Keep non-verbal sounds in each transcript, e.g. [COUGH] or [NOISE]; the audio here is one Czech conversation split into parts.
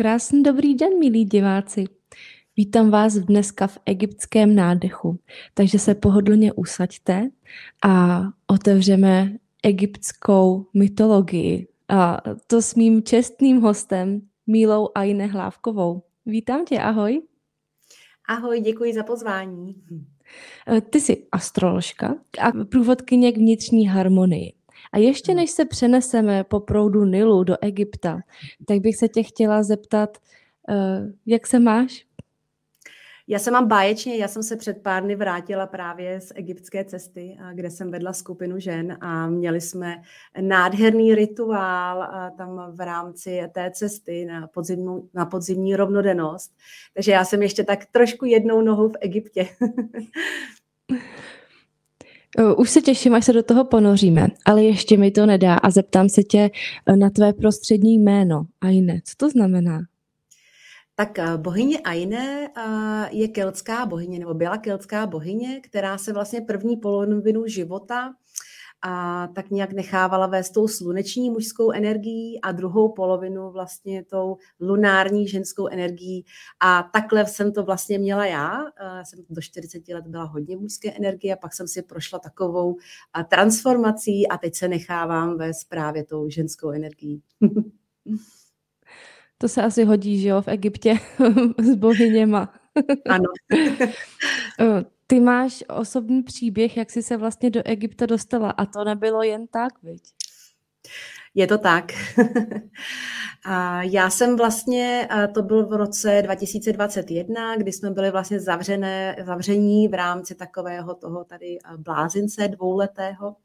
Krásný dobrý den, milí diváci. Vítám vás dneska v egyptském nádechu, takže se pohodlně usaďte a otevřeme egyptskou mytologii. A to s mým čestným hostem, Mílou Aine Hlávkovou. Vítám tě, ahoj. Ahoj, děkuji za pozvání. Ty jsi astroložka a průvodkyně k vnitřní harmonii. A ještě než se přeneseme po proudu Nilu do Egypta, tak bych se tě chtěla zeptat, uh, jak se máš? Já se mám báječně, já jsem se před pár dny vrátila právě z egyptské cesty, kde jsem vedla skupinu žen a měli jsme nádherný rituál tam v rámci té cesty na, podzimnou, na podzimní rovnodennost. Takže já jsem ještě tak trošku jednou nohou v Egyptě. [LAUGHS] Už se těším, až se do toho ponoříme, ale ještě mi to nedá a zeptám se tě e, na tvé prostřední jméno. Aine, co to znamená? Tak e, bohyně Aine je keltská bohyně, nebo byla keltská bohyně, která se vlastně první polovinu života a tak nějak nechávala vést tou sluneční mužskou energií a druhou polovinu vlastně tou lunární ženskou energií. A takhle jsem to vlastně měla já. já jsem do 40 let byla hodně mužské energie a pak jsem si prošla takovou transformací a teď se nechávám vést právě tou ženskou energií. [LAUGHS] To se asi hodí, že jo, v Egyptě [LAUGHS] s bohyněma. Ano. [LAUGHS] Ty máš osobní příběh, jak jsi se vlastně do Egypta dostala a to nebylo jen tak, viď? Je to tak. [LAUGHS] a já jsem vlastně, to byl v roce 2021, kdy jsme byli vlastně zavřené, zavření v rámci takového toho tady blázince dvouletého.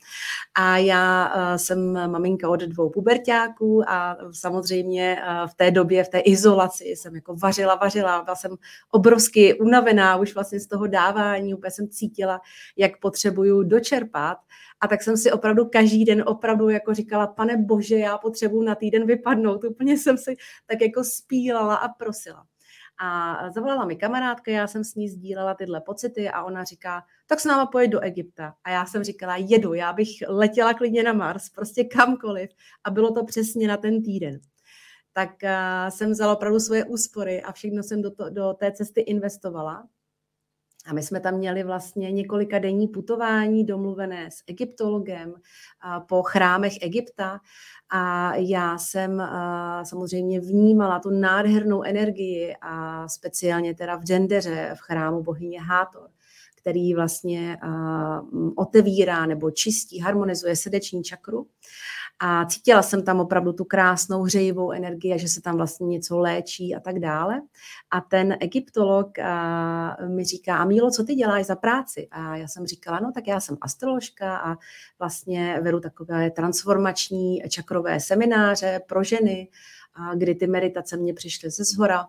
A já jsem maminka od dvou pubertáků a samozřejmě v té době, v té izolaci jsem jako vařila, vařila, byla jsem obrovsky unavená už vlastně z toho dávání, úplně jsem cítila, jak potřebuju dočerpat. A tak jsem si opravdu každý den opravdu jako říkala, pane bože, já potřebuji na týden vypadnout. Úplně jsem si tak jako spílala a prosila. A zavolala mi kamarádka, já jsem s ní sdílela tyhle pocity a ona říká, tak s náma pojď do Egypta. A já jsem říkala, jedu, já bych letěla klidně na Mars, prostě kamkoliv. A bylo to přesně na ten týden. Tak uh, jsem vzala opravdu svoje úspory a všechno jsem do, to, do té cesty investovala. A my jsme tam měli vlastně několika denní putování domluvené s egyptologem po chrámech Egypta. A já jsem samozřejmě vnímala tu nádhernou energii a speciálně teda v gendeře v chrámu bohyně Hátor který vlastně otevírá nebo čistí, harmonizuje srdeční čakru a cítila jsem tam opravdu tu krásnou hřejivou energii a že se tam vlastně něco léčí a tak dále. A ten egyptolog a, mi říká, a Mílo, co ty děláš za práci? A já jsem říkala, no tak já jsem astroložka a vlastně vedu takové transformační čakrové semináře pro ženy, a kdy ty meditace mě přišly ze zhora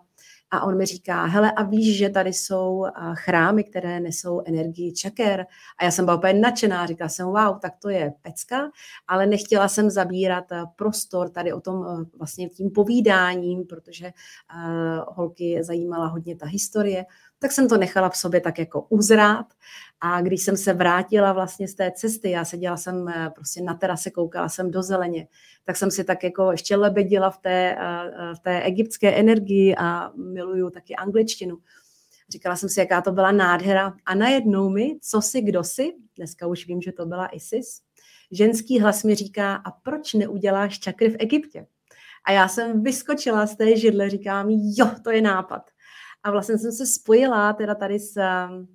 a on mi říká, hele, a víš, že tady jsou chrámy, které nesou energii čaker? A já jsem byla úplně nadšená, říkala jsem, wow, tak to je pecka, ale nechtěla jsem zabírat prostor tady o tom vlastně tím povídáním, protože holky zajímala hodně ta historie tak jsem to nechala v sobě tak jako uzrát a když jsem se vrátila vlastně z té cesty, já seděla jsem eh, prostě na terase, koukala jsem do zeleně, tak jsem si tak jako ještě lebedila v té, eh, v té egyptské energii a miluju taky angličtinu. Říkala jsem si, jaká to byla nádhera. A najednou mi, co si, kdo si, dneska už vím, že to byla Isis, ženský hlas mi říká, a proč neuděláš čakry v Egyptě? A já jsem vyskočila z té židle, říkám, jo, to je nápad. A vlastně jsem se spojila teda tady s um,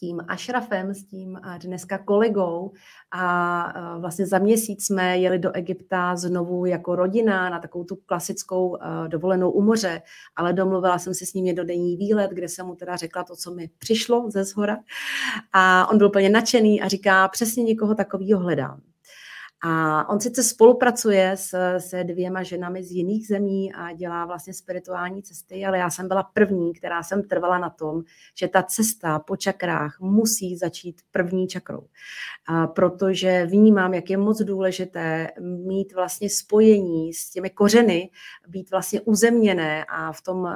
tím Ashrafem, s tím dneska kolegou. A vlastně za měsíc jsme jeli do Egypta znovu jako rodina na takovou tu klasickou dovolenou u moře, ale domluvila jsem si s ním jednodenní výlet, kde jsem mu teda řekla to, co mi přišlo ze zhora a on byl úplně nadšený a říká, přesně někoho takového hledám. A on sice spolupracuje s, se dvěma ženami z jiných zemí a dělá vlastně spirituální cesty, ale já jsem byla první, která jsem trvala na tom, že ta cesta po čakrách musí začít první čakrou. A protože vnímám, jak je moc důležité mít vlastně spojení s těmi kořeny, být vlastně uzemněné a v tom,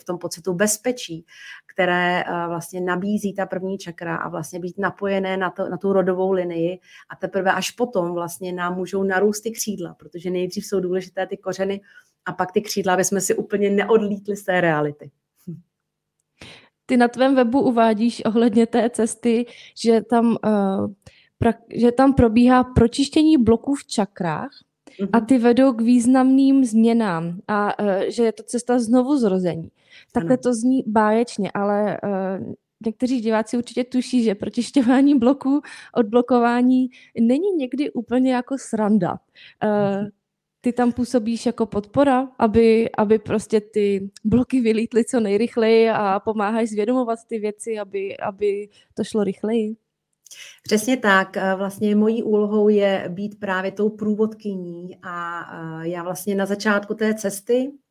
v tom pocitu bezpečí, které vlastně nabízí ta první čakra a vlastně být napojené na, to, na tu rodovou linii a teprve až potom vlastně nám můžou narůst ty křídla, protože nejdřív jsou důležité ty kořeny a pak ty křídla, aby jsme si úplně neodlítli z té reality. Ty na tvém webu uvádíš ohledně té cesty, že tam, uh, pra, že tam probíhá pročištění bloků v čakrách a mhm. ty vedou k významným změnám a uh, že je to cesta znovu zrození. Takhle to zní báječně, ale uh, někteří diváci určitě tuší, že pročišťování bloků, odblokování není někdy úplně jako sranda. Uh, ty tam působíš jako podpora, aby, aby prostě ty bloky vylítly co nejrychleji a pomáháš zvědomovat ty věci, aby, aby to šlo rychleji? Přesně tak. Vlastně mojí úlohou je být právě tou průvodkyní a já vlastně na začátku té cesty Eh,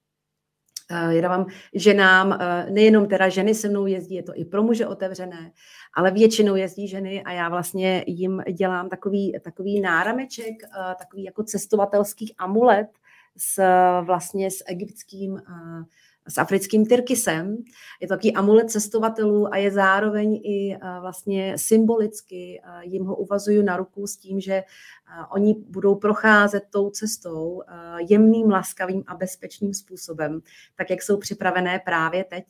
já dávám ženám, eh, nejenom teda ženy se mnou jezdí, je to i pro muže otevřené, ale většinou jezdí ženy a já vlastně jim dělám takový, takový nárameček, eh, takový jako cestovatelský amulet s vlastně s egyptským s africkým tyrkisem. Je to takový amulet cestovatelů a je zároveň i vlastně symbolicky jim ho uvazuju na ruku s tím, že oni budou procházet tou cestou jemným, laskavým a bezpečným způsobem, tak jak jsou připravené právě teď.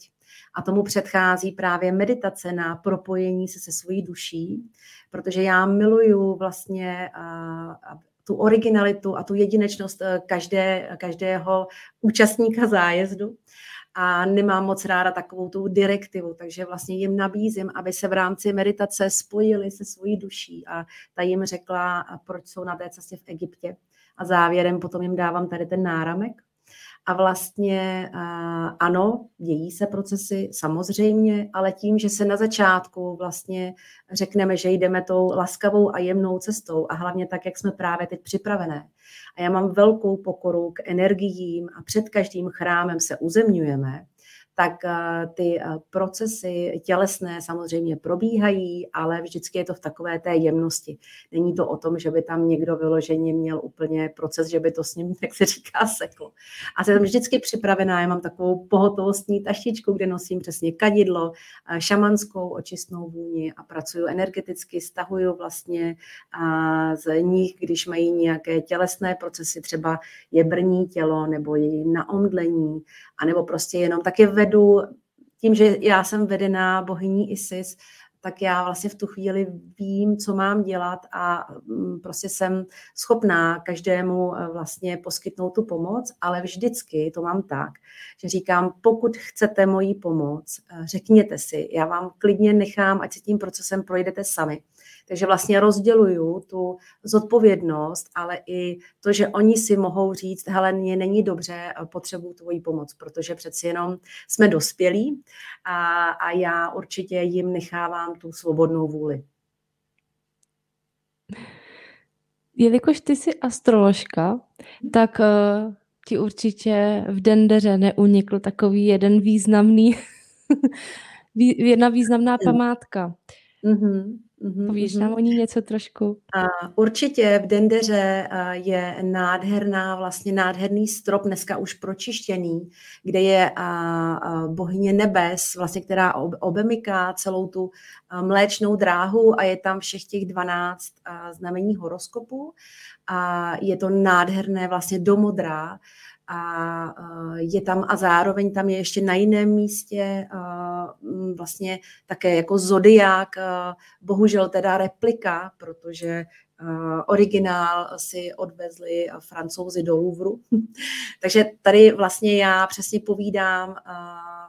A tomu předchází právě meditace na propojení se se svojí duší, protože já miluju vlastně tu originalitu a tu jedinečnost každé, každého účastníka zájezdu. A nemám moc ráda takovou tu direktivu, takže vlastně jim nabízím, aby se v rámci meditace spojili se svojí duší. A ta jim řekla, proč jsou na té cestě v Egyptě. A závěrem potom jim dávám tady ten náramek, a vlastně ano, dějí se procesy samozřejmě, ale tím, že se na začátku vlastně řekneme, že jdeme tou laskavou a jemnou cestou a hlavně tak, jak jsme právě teď připravené. A já mám velkou pokoru k energiím a před každým chrámem se uzemňujeme, tak eh, ty eh, procesy tělesné samozřejmě probíhají, ale vždycky je to v takové té jemnosti. Není to o tom, že by tam někdo vyloženě měl úplně proces, že by to s ním, [LAUGHS] jak se říká, seklo. A jsem vždycky připravená, já mám takovou pohotovostní taštičku, kde nosím přesně kadidlo, eh, šamanskou očistnou vůni a pracuju energeticky, stahuju vlastně z nich, když mají nějaké tělesné procesy, třeba je brní tělo nebo je na omdlení, anebo prostě jenom taky vedu, tím, že já jsem vedená bohyní Isis, tak já vlastně v tu chvíli vím, co mám dělat a mm, prostě jsem schopná každému eh, vlastně poskytnout tu pomoc, ale vždycky to mám tak, že říkám, pokud chcete moji pomoc, eh, řekněte si, já vám klidně nechám, ať si tím procesem projdete sami. Takže vlastně rozděluju tu zodpovědnost, ale i to, že oni si mohou říct, hele, mě není dobře, potřebuju tvoji pomoc, protože přeci jenom jsme dospělí a, a já určitě jim nechávám tu svobodnou vůli. Jelikož ty jsi astroložka, tak uh, ti určitě v Dendeře neunikl takový jeden významný, [LAUGHS] jedna významná památka. Mm-hmm. Mm-hmm, Povíš nám mm-hmm. o ní něco trošku? A určitě v Dendeře je nádherná, vlastně nádherný strop, dneska už pročištěný, kde je bohyně nebes, vlastně, která obemyká celou tu mléčnou dráhu a je tam všech těch 12 znamení horoskopu a je to nádherné vlastně domodrá a je tam a zároveň tam je ještě na jiném místě vlastně také jako zodiák, bohužel teda replika, protože originál si odvezli francouzi do Louvru. [LAUGHS] Takže tady vlastně já přesně povídám,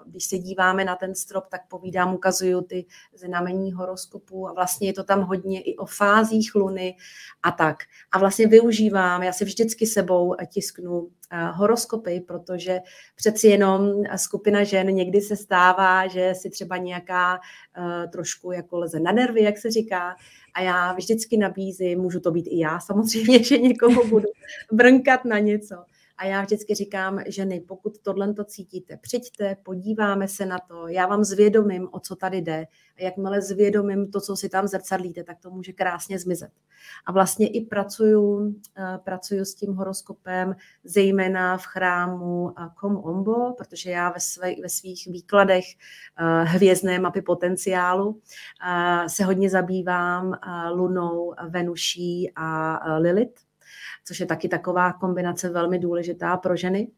když se díváme na ten strop, tak povídám, ukazuju ty znamení horoskopu a vlastně je to tam hodně i o fázích luny a tak. A vlastně využívám, já si vždycky sebou tisknu horoskopy, protože přeci jenom skupina žen někdy se stává, že si třeba nějaká trošku jako leze na nervy, jak se říká, a já vždycky nabízím, můžu to být i já samozřejmě, [LAUGHS] že někoho budu brnkat na něco. A já vždycky říkám, ženy, pokud tohle to cítíte, přijďte, podíváme se na to, já vám zvědomím, o co tady jde. A jakmile zvědomím to, co si tam zrcadlíte, tak to může krásně zmizet. A vlastně i pracuju, eh, pracuju s tím horoskopem, zejména v chrámu Kom Ombo, protože já ve, své, ve svých výkladech eh, hvězdné mapy potenciálu eh, se hodně zabývám lunou, Venuší a Lilith což je taky taková kombinace velmi důležitá pro ženy.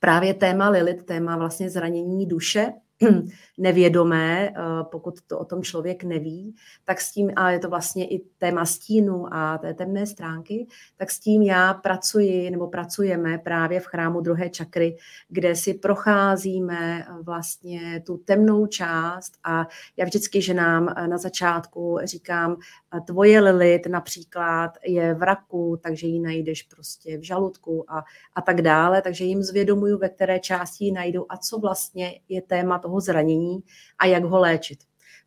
právě téma Lilith, téma vlastně zranění duše, [CLEARS THROAT] nevědomé, eh, pokud to o tom člověk neví, tak s tím, a je to vlastně i téma stínu a té temné stránky, tak s tím já pracuji nebo pracujeme právě v chrámu druhé čakry, kde si procházíme eh, vlastně tu temnou část a já vždycky ženám eh, na začátku říkám, tvoje lilit například je v raku, takže ji najdeš prostě v žaludku a, a tak dále, takže jim zvědomuju, ve které části ji najdu a co vlastně je téma toho zranění a jak ho léčit.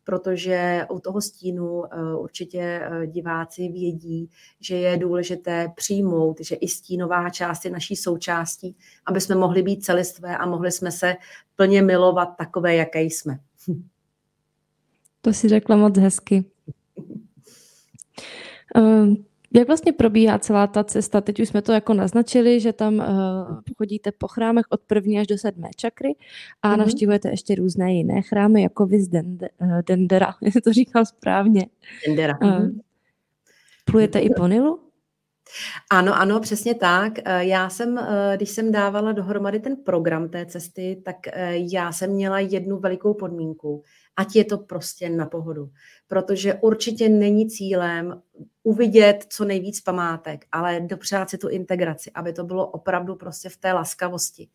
Protože u toho stínu eh, určitě eh, diváci vědí, že je důležité přijmout, že i stínová část je naší součástí, aby jsme mohli být celistvé a mohli jsme se plně milovat takové, jaké jsme. To si řekla moc hezky. [LAUGHS] Ehm, jak vlastně probíhá celá ta cesta? Teď už jsme to jako naznačili, že tam uh, chodíte po chrámech od první až do sedmé čakry a mm-hmm. navštěvujete ještě různé jiné chrámy, jako vy z Dende, uh, Dendera, [LAUGHS] jestli to říkám správně. Dendera. Uh, plujete i po Nilu? Ano, ano, přesně tak. Já jsem, když jsem dávala dohromady ten program té cesty, tak já jsem měla jednu velikou podmínku, ať je to prostě na pohodu. Protože určitě není cílem uvidět co nejvíc památek, ale dopřát si tu integraci, aby to bylo opravdu prostě v té laskavosti.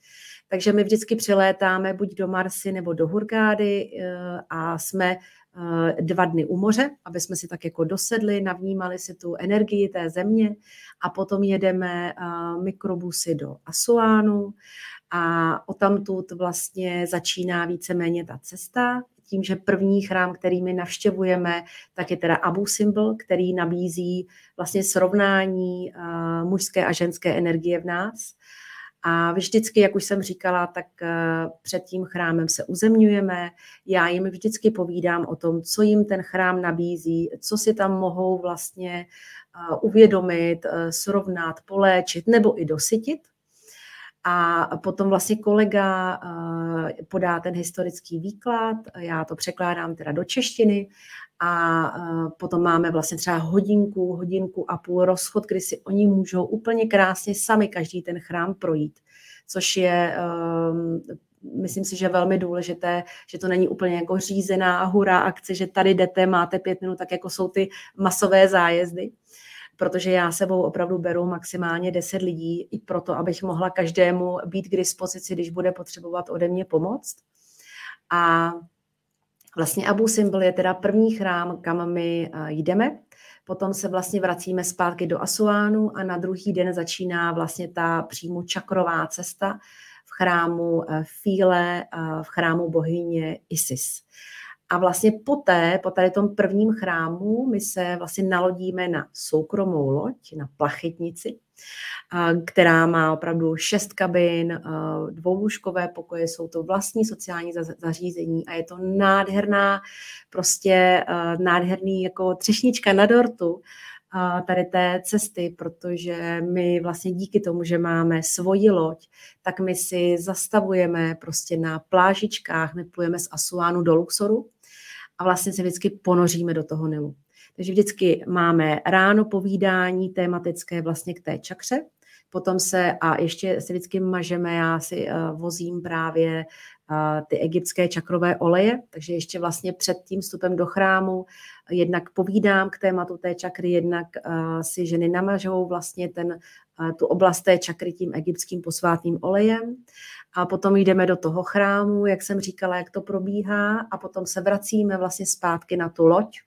Takže my vždycky přilétáme buď do Marsy nebo do Hurgády eh, a jsme eh, dva dny u moře, aby jsme si tak jako dosedli, navnímali si tu energii té země a potom jedeme eh, mikrobusy do Asuánu a o tamtud vlastně začíná víceméně ta cesta tím, že první chrám, který my navštěvujeme, tak je teda Abu Symbol, který nabízí vlastně srovnání uh, mužské a ženské energie v nás. A vždycky, jak už jsem říkala, tak uh, před tím chrámem se uzemňujeme. Já jim vždycky povídám o tom, co jim ten chrám nabízí, co si tam mohou vlastně uh, uvědomit, srovnat, poléčit nebo i dosytit a potom vlastně kolega eh, podá ten historický výklad, já to překládám teda do češtiny a eh, potom máme vlastně třeba hodinku, hodinku a půl rozchod, kdy si oni můžou úplně krásně sami každý ten chrám projít, což je ehm, myslím si, že je velmi důležité, že to není úplně jako řízená hurá akce, že tady jdete, máte pět minut, tak jako jsou ty masové zájezdy, protože já sebou opravdu beru maximálně 10 lidí i proto, abych mohla každému být k dispozici, když bude potřebovat ode mě pomoc. A vlastně Abu Simbel je teda první chrám, kam my eh, jdeme. Potom se vlastně vracíme zpátky do Asuánu a na druhý den začíná vlastně ta přímo čakrová cesta v chrámu eh, Fíle, v chrámu bohyně Isis. A vlastně poté, po tady tom prvním chrámu, my se vlastně nalodíme na soukromou loď, na plachetnici, která má opravdu šest kabin, dvoulůžkové pokoje, jsou to vlastní sociální zařízení a je to nádherná, prostě nádherný jako třešnička na dortu, tady té cesty, protože my vlastně díky tomu, že máme svoji loď, tak my si zastavujeme prostě na plážičkách, my plujeme z Asuánu do Luxoru, a vlastně se vždycky ponoříme do toho Nilu. Takže vždycky máme ráno povídání tematické vlastně k té čakře, potom se a ještě se vždycky mažeme, já si uh, vozím právě uh, ty egyptské čakrové oleje, takže ještě vlastně před tím vstupem do chrámu jednak povídám k tématu té čakry, jednak uh, si ženy namažou vlastně ten, uh, tu oblast té čakry tím egyptským posvátným olejem. A potom jdeme do toho chrámu, jak jsem říkala, jak to probíhá a potom se vracíme vlastně zpátky na tu loď,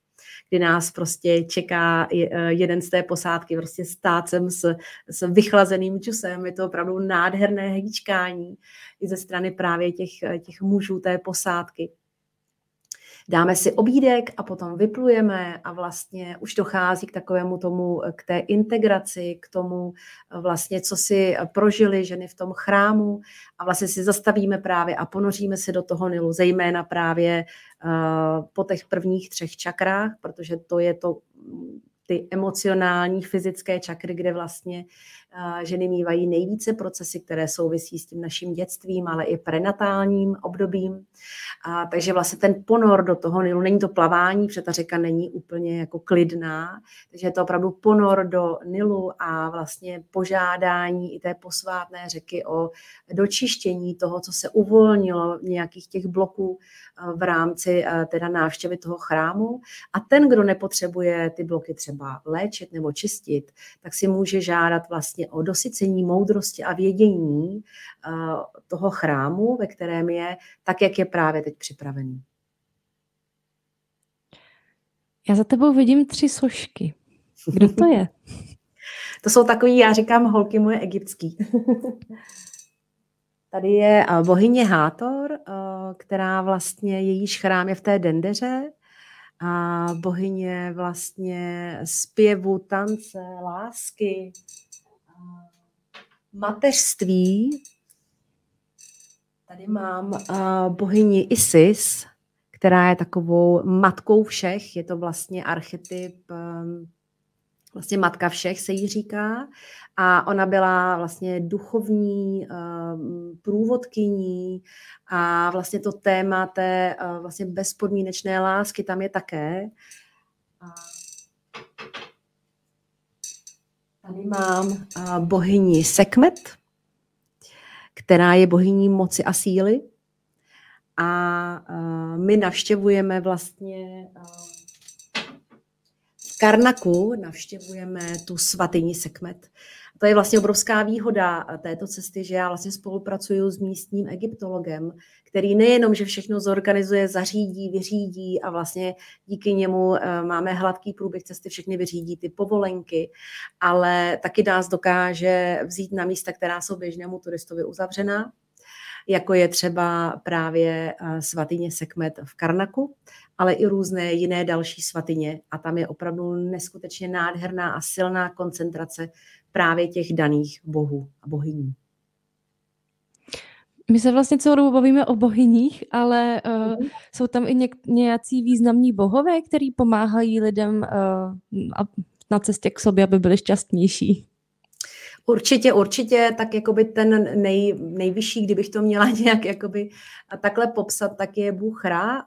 kdy nás prostě čeká e, jeden z té posádky prostě stácem s, s vychlazeným čusem. Je to opravdu nádherné hýčkání i ze strany právě těch, těch mužů té posádky dáme si obídek a potom vyplujeme a vlastně už dochází k takovému tomu, k té integraci, k tomu vlastně, co si prožili ženy v tom chrámu. A vlastně si zastavíme právě a ponoříme se do toho Nilu, zejména právě uh, po těch prvních třech čakrách, protože to je to ty emocionální, fyzické čakry, kde vlastně ženy mývají nejvíce procesy, které souvisí s tím naším dětstvím, ale i prenatálním obdobím. A, takže vlastně ten ponor do toho Nilu, není to plavání, protože ta řeka není úplně jako klidná, takže je to opravdu ponor do Nilu a vlastně požádání i té posvátné řeky o dočištění toho, co se uvolnilo nějakých těch bloků v rámci teda návštěvy toho chrámu. A ten, kdo nepotřebuje ty bloky třeba léčit nebo čistit, tak si může žádat vlastně o dosycení moudrosti a vědění toho chrámu, ve kterém je, tak jak je právě teď připravený. Já za tebou vidím tři sošky. Kdo to je? [LAUGHS] to jsou takový, já říkám, holky moje egyptský. [LAUGHS] Tady je bohyně Hátor, která vlastně, jejíž chrám je v té Dendeře, a bohyně vlastně zpěvu, tance, lásky, mateřství. Tady mám bohyni Isis, která je takovou matkou všech. Je to vlastně archetyp vlastně matka všech se jí říká. A ona byla vlastně duchovní uh, průvodkyní a vlastně to téma té uh, vlastně bezpodmínečné lásky tam je také. Tady mám bohyni Sekmet, která je bohyní moci a síly. A my navštěvujeme vlastně uh, Karnaku navštěvujeme tu svatyni Sekmet. To je vlastně obrovská výhoda této cesty, že já vlastně spolupracuju s místním egyptologem, který nejenom, že všechno zorganizuje, zařídí, vyřídí a vlastně díky němu eh, máme hladký průběh cesty, všechny vyřídí ty povolenky, ale taky nás dokáže vzít na místa, která jsou běžnému turistovi uzavřená, jako je třeba právě eh, svatyně Sekmet v Karnaku, ale i různé jiné další svatyně. A tam je opravdu neskutečně nádherná a silná koncentrace právě těch daných bohů a bohyní. My se vlastně celou dobu bavíme o bohyních, ale uh, jsou tam i něk- nějací významní bohové, který pomáhají lidem uh, na cestě k sobě, aby byli šťastnější. Určitě, určitě, tak jakoby ten nej, nejvyšší, kdybych to měla [LAUGHS] nějak jakoby takhle popsat, tak je Bůh Ra,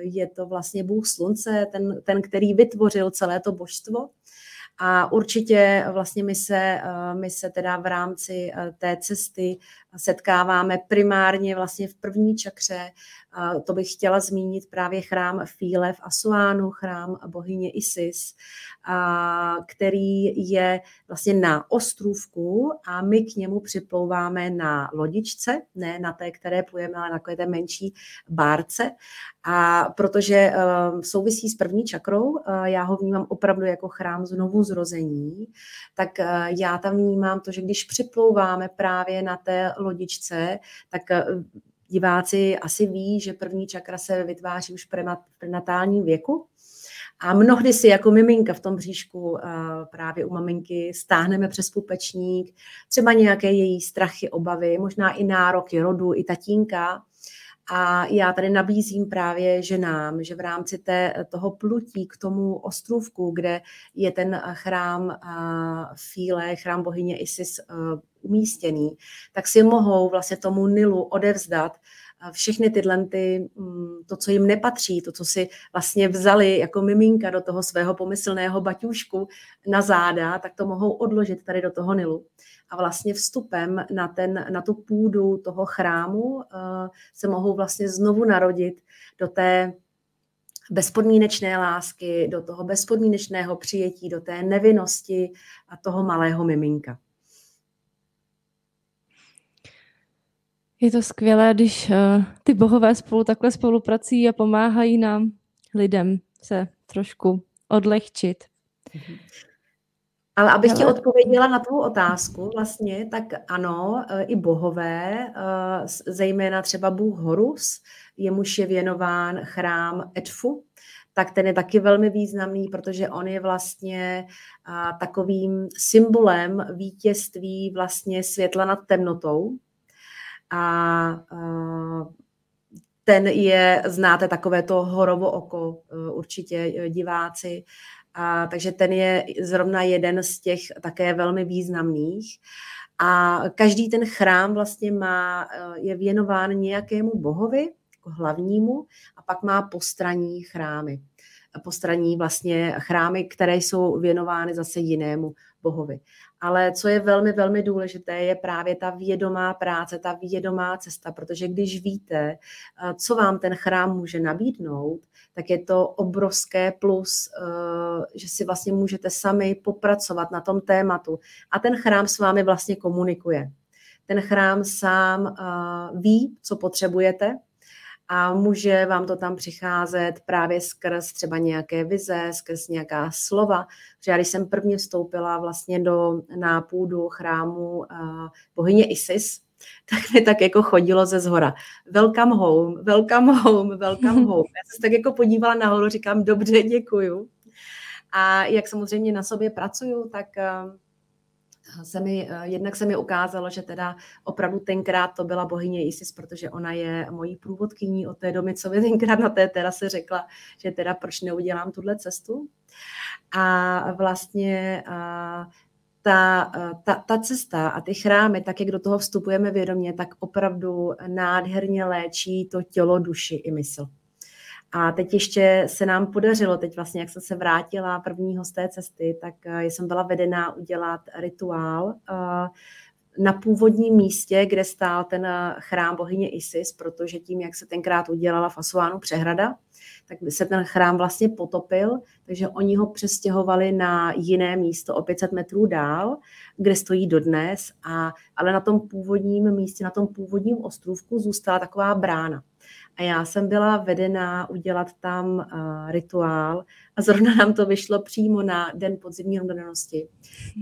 je to vlastně Bůh slunce, ten, ten, který vytvořil celé to božstvo. A určitě vlastně my se, my se teda v rámci té cesty setkáváme primárně vlastně v první čakře. To bych chtěla zmínit právě chrám Fíle v Asuánu, chrám bohyně Isis, který je vlastně na ostrůvku a my k němu připlouváme na lodičce, ne na té, které plujeme, ale na té menší bárce. A protože souvisí s první čakrou, já ho vnímám opravdu jako chrám znovu zrození, tak já tam vnímám to, že když připlouváme právě na té lodičce, tak eh, diváci asi ví, že první čakra se vytváří už v prenatálním věku. A mnohdy si jako miminka v tom bříšku eh, právě u maminky stáhneme přes pupečník, třeba nějaké její strachy, obavy, možná i nároky rodu, i tatínka. A já tady nabízím právě ženám, že v rámci té, toho plutí k tomu ostrůvku, kde je ten chrám Fíle, chrám bohyně Isis umístěný, tak si mohou vlastně tomu Nilu odevzdat všechny tyhle, ty, mm, to, co jim nepatří, to, co si vlastně vzali jako miminka do toho svého pomyslného baťůšku na záda, tak to mohou odložit tady do toho Nilu. A vlastně vstupem na, ten, na tu půdu toho chrámu uh, se mohou vlastně znovu narodit do té bezpodmínečné lásky, do toho bezpodmínečného přijetí, do té nevinnosti a toho malého miminka. Je to skvělé, když uh, ty bohové spolu takhle spolupracují a pomáhají nám, lidem, se trošku odlehčit. Ale abych ti odpověděla na tvou otázku, vlastně, tak ano, eh, i bohové, eh, zejména třeba bůh Horus, jemuž je věnován chrám Edfu, tak ten je taky velmi významný, protože on je vlastně takovým symbolem vítězství vlastně světla nad temnotou, a ten je, znáte takové to horovo oko, e, určitě e, diváci, A, takže ten je zrovna jeden z těch také velmi významných. A každý ten chrám vlastně má, je věnován nějakému bohovi, jako hlavnímu, a pak má postraní chrámy. Postraní vlastně chrámy, které jsou věnovány zase jinému bohovi. Ale co je velmi, velmi důležité, je právě ta vědomá práce, ta vědomá cesta, protože když víte, eh, co vám ten chrám může nabídnout, tak je to obrovské plus, eh, že si vlastně můžete sami popracovat na tom tématu. A ten chrám s vámi vlastně komunikuje. Ten chrám sám eh, ví, co potřebujete, a může vám to tam přicházet právě skrz třeba nějaké vize, skrz nějaká slova. Že já když jsem prvně vstoupila vlastně do nápůdu chrámu uh, bohyně Isis, [LAUGHS] tak mi tak jako chodilo ze zhora. Welcome home, welcome home, welcome [LAUGHS] home. Já jsem se tak jako podívala nahoru, říkám, dobře, děkuju. A jak samozřejmě na sobě pracuju, tak uh, se mi, eh, jednak se mi ukázalo, že teda opravdu tenkrát to byla bohyně Isis, protože ona je mojí průvodkyní od té domy, co mi tenkrát na té terase řekla, že teda proč neudělám tuhle cestu. A vlastně a ta, ta, ta cesta a ty chrámy, tak jak do toho vstupujeme vědomě, tak opravdu nádherně léčí to tělo, duši i mysl. A teď ještě se nám podařilo, teď vlastně, jak jsem se vrátila prvního z té cesty, tak eh, jsem byla vedená udělat rituál eh, na původním místě, kde stál ten eh, chrám bohyně Isis, protože tím, jak se tenkrát udělala v Asuánu přehrada, tak se ten chrám vlastně potopil, takže oni ho přestěhovali na jiné místo o 500 metrů dál, kde stojí dodnes, a, ale na tom původním místě, na tom původním ostrůvku zůstala taková brána. A já jsem byla vedená udělat tam uh, rituál a zrovna nám to vyšlo přímo na den podzimní rovnodennosti.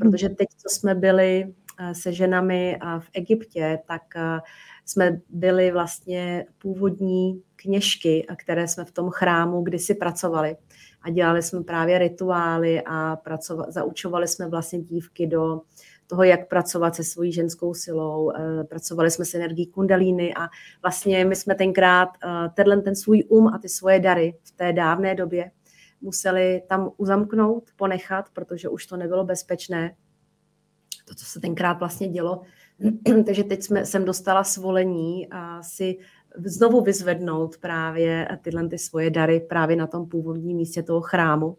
Protože teď, co jsme byli uh, se ženami uh, v Egyptě, tak uh, jsme byli vlastně původní kněžky, které jsme v tom chrámu kdysi pracovali. A dělali jsme právě rituály a pracovali, zaučovali jsme vlastně dívky do toho, jak pracovat se svojí ženskou silou. Eh, pracovali jsme s energií kundalíny a vlastně my jsme tenkrát eh, tenhle ten svůj um a ty svoje dary v té dávné době museli tam uzamknout, ponechat, protože už to nebylo bezpečné. To, co se tenkrát vlastně dělo. [CLEARS THROAT] Takže teď jsme, jsem dostala svolení a si znovu vyzvednout právě tyhle ty svoje dary právě na tom původním místě toho chrámu.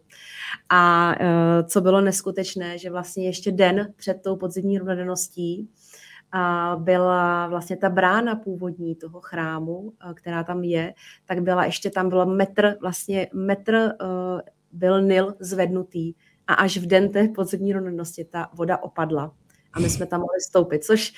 A uh, co bylo neskutečné, že vlastně ještě den před tou podzimní rovnodenností a byla vlastně ta brána původní toho chrámu, která tam je, tak byla ještě tam bylo metr, vlastně metr byl Nil zvednutý a až v den té podzimní rovnosti ta voda opadla a my jsme tam mohli stoupit, což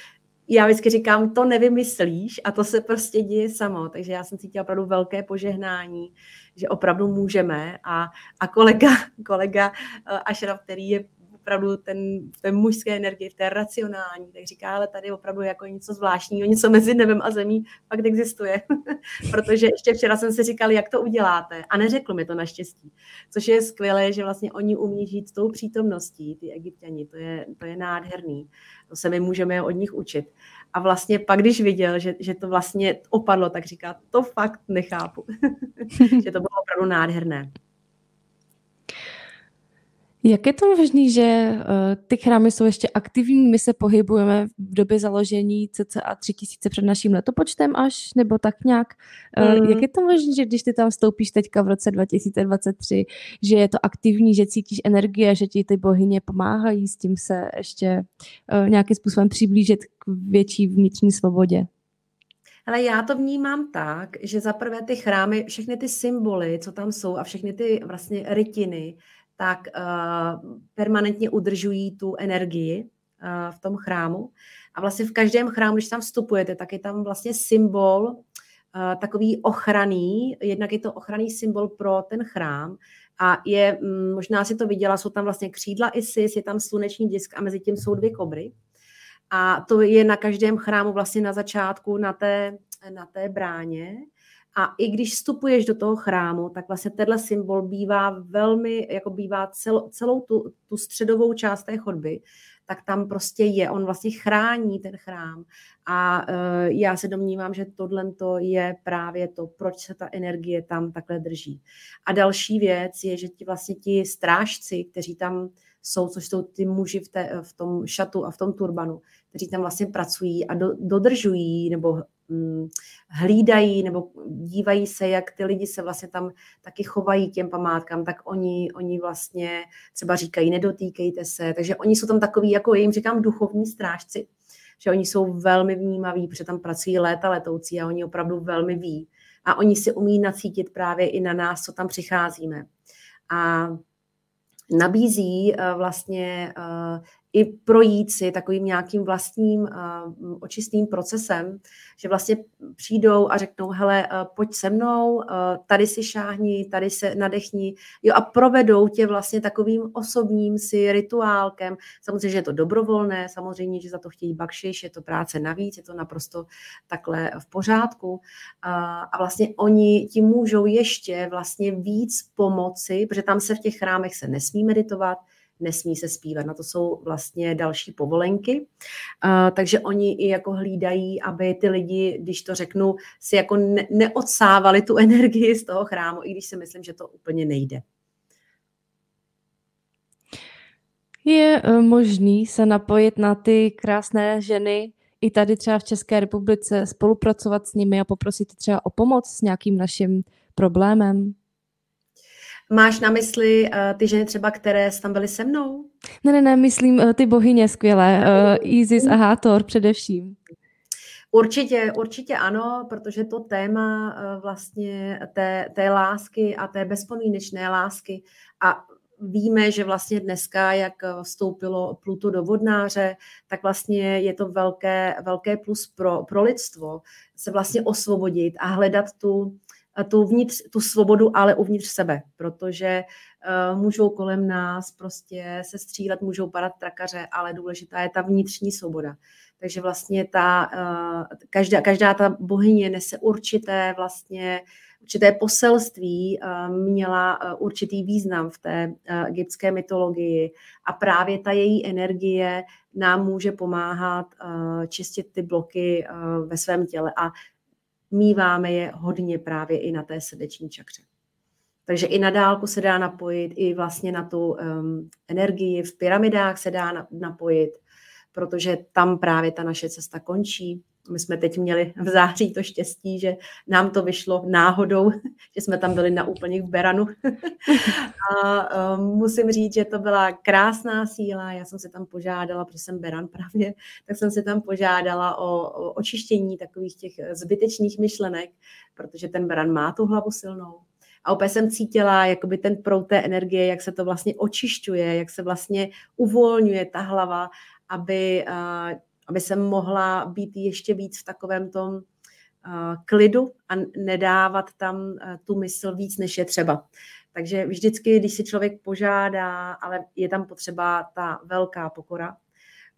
já vždycky říkám, to nevymyslíš a to se prostě děje samo. Takže já jsem cítila opravdu velké požehnání, že opravdu můžeme a, a kolega, kolega eh, Ashraf, který je opravdu ten, té mužské energii, v té racionální, tak říká, ale tady opravdu jako něco zvláštního, něco mezi nebem a zemí fakt existuje. [LAUGHS] Protože ještě včera jsem si říkal, jak to uděláte a neřekl mi to naštěstí. Což je skvělé, že vlastně oni umí žít s tou přítomností, ty egyptěni, to je, to je nádherný. To se my můžeme od nich učit. A vlastně pak, když viděl, že, že to vlastně opadlo, tak říká, to fakt nechápu. [LAUGHS] že to bylo opravdu nádherné. Jak je to možné, že uh, ty chrámy jsou ještě aktivní? My se pohybujeme v době založení cca 3000 před naším letopočtem až, nebo tak nějak. Uh, mm. Jak je to možné, že když ty tam vstoupíš teďka v roce 2023, že je to aktivní, že cítíš energie, že ti ty bohyně pomáhají s tím se ještě uh, nějakým způsobem přiblížit k větší vnitřní svobodě? Ale já to vnímám tak, že za prvé ty chrámy, všechny ty symboly, co tam jsou a všechny ty vlastně rytiny, tak uh, permanentně udržují tu energii uh, v tom chrámu. A vlastně v každém chrámu, když tam vstupujete, tak je tam vlastně symbol uh, takový ochranný, jednak je to ochranný symbol pro ten chrám a je, um, možná si to viděla, jsou tam vlastně křídla Isis, je tam sluneční disk a mezi tím jsou dvě kobry. A to je na každém chrámu vlastně na začátku, na té, na té bráně. A i když vstupuješ do toho chrámu, tak vlastně tenhle symbol bývá velmi, jako bývá cel, celou tu, tu středovou část té chodby, tak tam prostě je. On vlastně chrání ten chrám. A uh, já se domnívám, že tohle je právě to, proč se ta energie tam takhle drží. A další věc je, že ti vlastně ti strážci, kteří tam jsou, což jsou ty muži v, té, v tom šatu a v tom turbanu, kteří tam vlastně pracují a do, dodržují nebo hlídají nebo dívají se, jak ty lidi se vlastně tam taky chovají těm památkám, tak oni, oni vlastně třeba říkají, nedotýkejte se, takže oni jsou tam takový, jako jim říkám, duchovní strážci, že oni jsou velmi vnímaví, protože tam pracují léta letoucí a oni opravdu velmi ví. A oni si umí nacítit právě i na nás, co tam přicházíme. A nabízí uh, vlastně uh, i projít si takovým nějakým vlastním uh, očistým procesem, že vlastně přijdou a řeknou, hele, uh, pojď se mnou, uh, tady si šáhni, tady se nadechni, jo, a provedou tě vlastně takovým osobním si rituálkem. Samozřejmě, že je to dobrovolné, samozřejmě, že za to chtějí bakšiš, je to práce navíc, je to naprosto takhle v pořádku. A vlastně oni ti můžou ještě vlastně víc pomoci, protože tam se v těch chrámech se nesmí meditovat, nesmí se zpívat. Na to jsou vlastně další povolenky. Takže oni i jako hlídají, aby ty lidi, když to řeknu, si jako ne- neodsávali tu [LAUGHS] energii z toho chrámu, i když si myslím, že to úplně nejde. Je uh, možný se napojit na ty krásné ženy i tady třeba v České republice, spolupracovat s nimi a poprosit třeba o pomoc s nějakým naším problémem? Máš na mysli uh, ty ženy třeba, které tam byly se mnou? Ne, ne, ne, myslím uh, ty bohyně skvělé, uh, Isis a Hátor především. Určitě, určitě ano, protože to téma vlastně té, té lásky a té bezpodmínečné lásky a víme, že vlastně dneska, jak vstoupilo Pluto do vodnáře, tak vlastně je to velké, velké plus pro, pro lidstvo se vlastně osvobodit a hledat tu, tu, vnitř, tu svobodu, ale uvnitř sebe, protože uh, můžou kolem nás prostě se střílet, můžou padat trakaře, ale důležitá je ta vnitřní svoboda. Takže vlastně ta, uh, každá, každá ta bohyně nese určité vlastně určité poselství, uh, měla určitý význam v té egyptské mytologii a právě ta její energie nám může pomáhat čistit ty bloky ve svém těle. A míváme je hodně právě i na té srdeční čakře. Takže i na dálku se dá napojit, i vlastně na tu um, energii v pyramidách se dá napojit, protože tam právě ta naše cesta končí. My jsme teď měli v září to štěstí, že nám to vyšlo náhodou, [LAUGHS] že jsme tam byli na úplně v Beranu. [LAUGHS] A um, musím říct, že to byla krásná síla. Já jsem se tam požádala, protože jsem Beran právě, tak jsem se tam požádala o, očištění takových těch zbytečných myšlenek, protože ten Beran má tu hlavu silnou. A opět jsem cítila jakoby ten prout té energie, jak se to vlastně očišťuje, jak se vlastně uvolňuje ta hlava, aby aby jsem mohla být ještě víc v takovém tom uh, klidu a nedávat tam uh, tu mysl víc, než je třeba. Takže vždycky, když si člověk požádá, ale je tam potřeba ta velká pokora,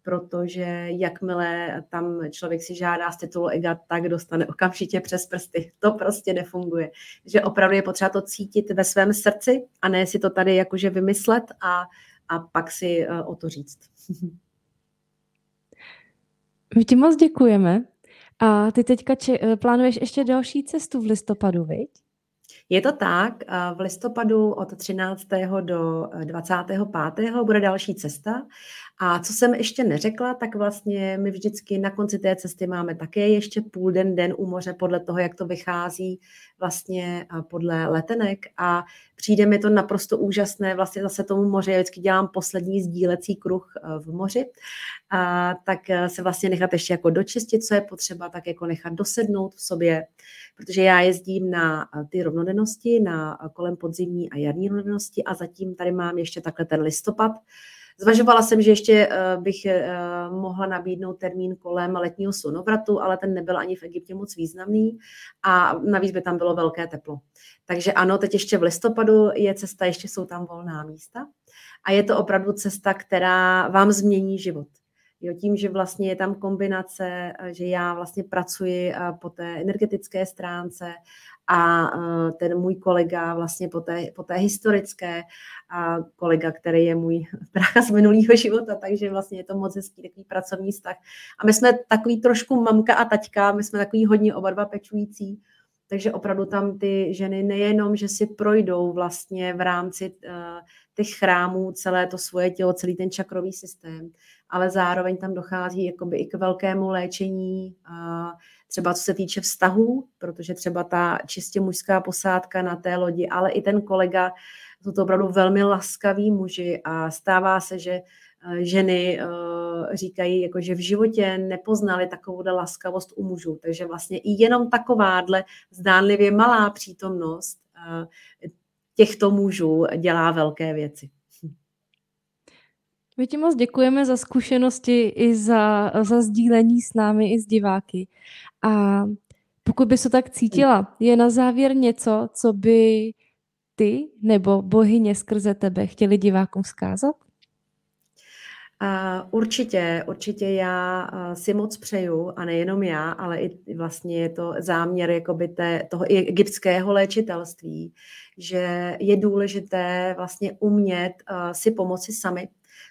protože jakmile tam člověk si žádá z titulu ega, tak dostane okamžitě přes prsty. To prostě nefunguje. Že opravdu je potřeba to cítit ve svém srdci a ne si to tady jakože vymyslet a, a pak si uh, o to říct. [LAUGHS] My ti moc děkujeme. A ty teďka či, eh, plánuješ ještě další cestu v listopadu, viď? Je to tak, v listopadu od 13. do 25. bude další cesta a co jsem ještě neřekla, tak vlastně my vždycky na konci té cesty máme také ještě půl den, den u moře podle toho, jak to vychází vlastně podle letenek. A přijde mi to naprosto úžasné, vlastně zase tomu moře, já vždycky dělám poslední sdílecí kruh v moři, a tak se vlastně nechat ještě jako dočistit, co je potřeba, tak jako nechat dosednout v sobě, protože já jezdím na ty rovnodennosti, na kolem podzimní a jarní rovnodennosti a zatím tady mám ještě takhle ten listopad, Zvažovala jsem, že ještě eh, bych eh, mohla nabídnout termín kolem letního slunovratu, ale ten nebyl ani v Egyptě moc významný a navíc by tam bylo velké teplo. Takže ano, teď ještě v listopadu je cesta, ještě jsou tam volná místa a je to opravdu cesta, která vám změní život. Jo, tím, že vlastně je tam kombinace, že já vlastně pracuji po té energetické stránce a ten můj kolega vlastně po té, po té historické a kolega, který je můj [LAUGHS] brácha z minulého života, takže vlastně je to moc hezký takový pracovní vztah. A my jsme takový trošku mamka a taťka, my jsme takový hodně oba dva pečující, takže opravdu tam ty ženy nejenom, že si projdou vlastně v rámci uh, těch chrámů celé to svoje tělo, celý ten čakrový systém, ale zároveň tam dochází jakoby i k velkému léčení, třeba co se týče vztahů, protože třeba ta čistě mužská posádka na té lodi, ale i ten kolega, jsou to opravdu velmi laskaví muži a stává se, že Eh, ženy eh, říkají, jako, že v životě nepoznali takovou laskavost u mužů. Takže vlastně i jenom takováhle zdánlivě malá přítomnost eh, těchto mužů dělá velké věci. My ti moc děkujeme za zkušenosti i za, za sdílení s námi i s diváky. A pokud by se tak cítila, je na závěr něco, co by ty nebo bohyně skrze tebe chtěli divákům vzkázat? Uh, určitě, určitě já uh, si moc přeju, a nejenom já, ale i vlastně je to záměr jakoby té, toho egyptského léčitelství, že je důležité vlastně umět uh, si pomoci sami,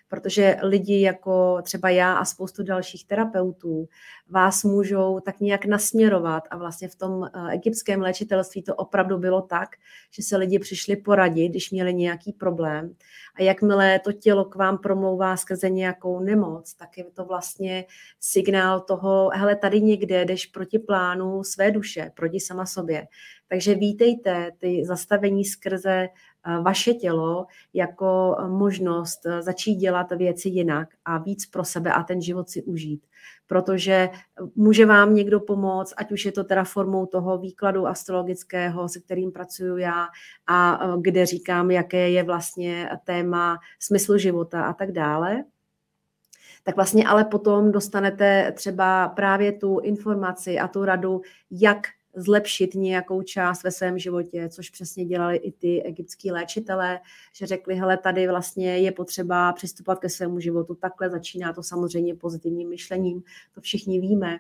protože lidi jako třeba já a spoustu dalších terapeutů vás můžou tak nějak nasměrovat a vlastně v tom eh, egyptském léčitelství to opravdu bylo tak, že se lidi přišli poradit, když měli nějaký problém a jakmile to tělo k vám promlouvá skrze nějakou nemoc, tak je to vlastně signál toho, hele, tady někde jdeš proti plánu své duše, proti sama sobě. Takže vítejte ty zastavení skrze vaše tělo jako možnost začít dělat věci jinak a víc pro sebe a ten život si užít. Protože může vám někdo pomoct, ať už je to teda formou toho výkladu astrologického, se kterým pracuju já a kde říkám, jaké je vlastně téma smyslu života a tak dále tak vlastně ale potom dostanete třeba právě tu informaci a tu radu, jak zlepšit nějakou část ve svém životě, což přesně dělali i ty egyptský léčitelé, že řekli, hele, tady vlastně je potřeba přistupovat ke svému životu takhle, začíná to samozřejmě pozitivním myšlením, to všichni víme.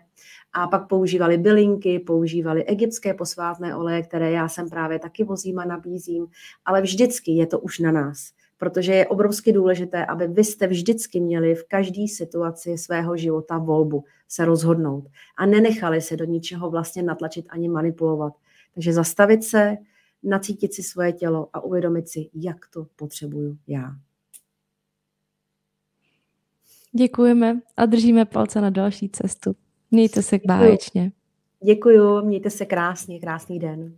A pak používali bylinky, používali egyptské posvátné oleje, které já jsem právě taky vozím a nabízím, ale vždycky je to už na nás protože je obrovsky důležité, aby vy jste vždycky měli v každé situaci svého života volbu se rozhodnout a nenechali se do ničeho vlastně natlačit ani manipulovat. Takže zastavit se, nacítit si svoje tělo a uvědomit si, jak to potřebuju já. Děkujeme a držíme palce na další cestu. Mějte se báječně. Děkuju, mějte se krásně, krásný den.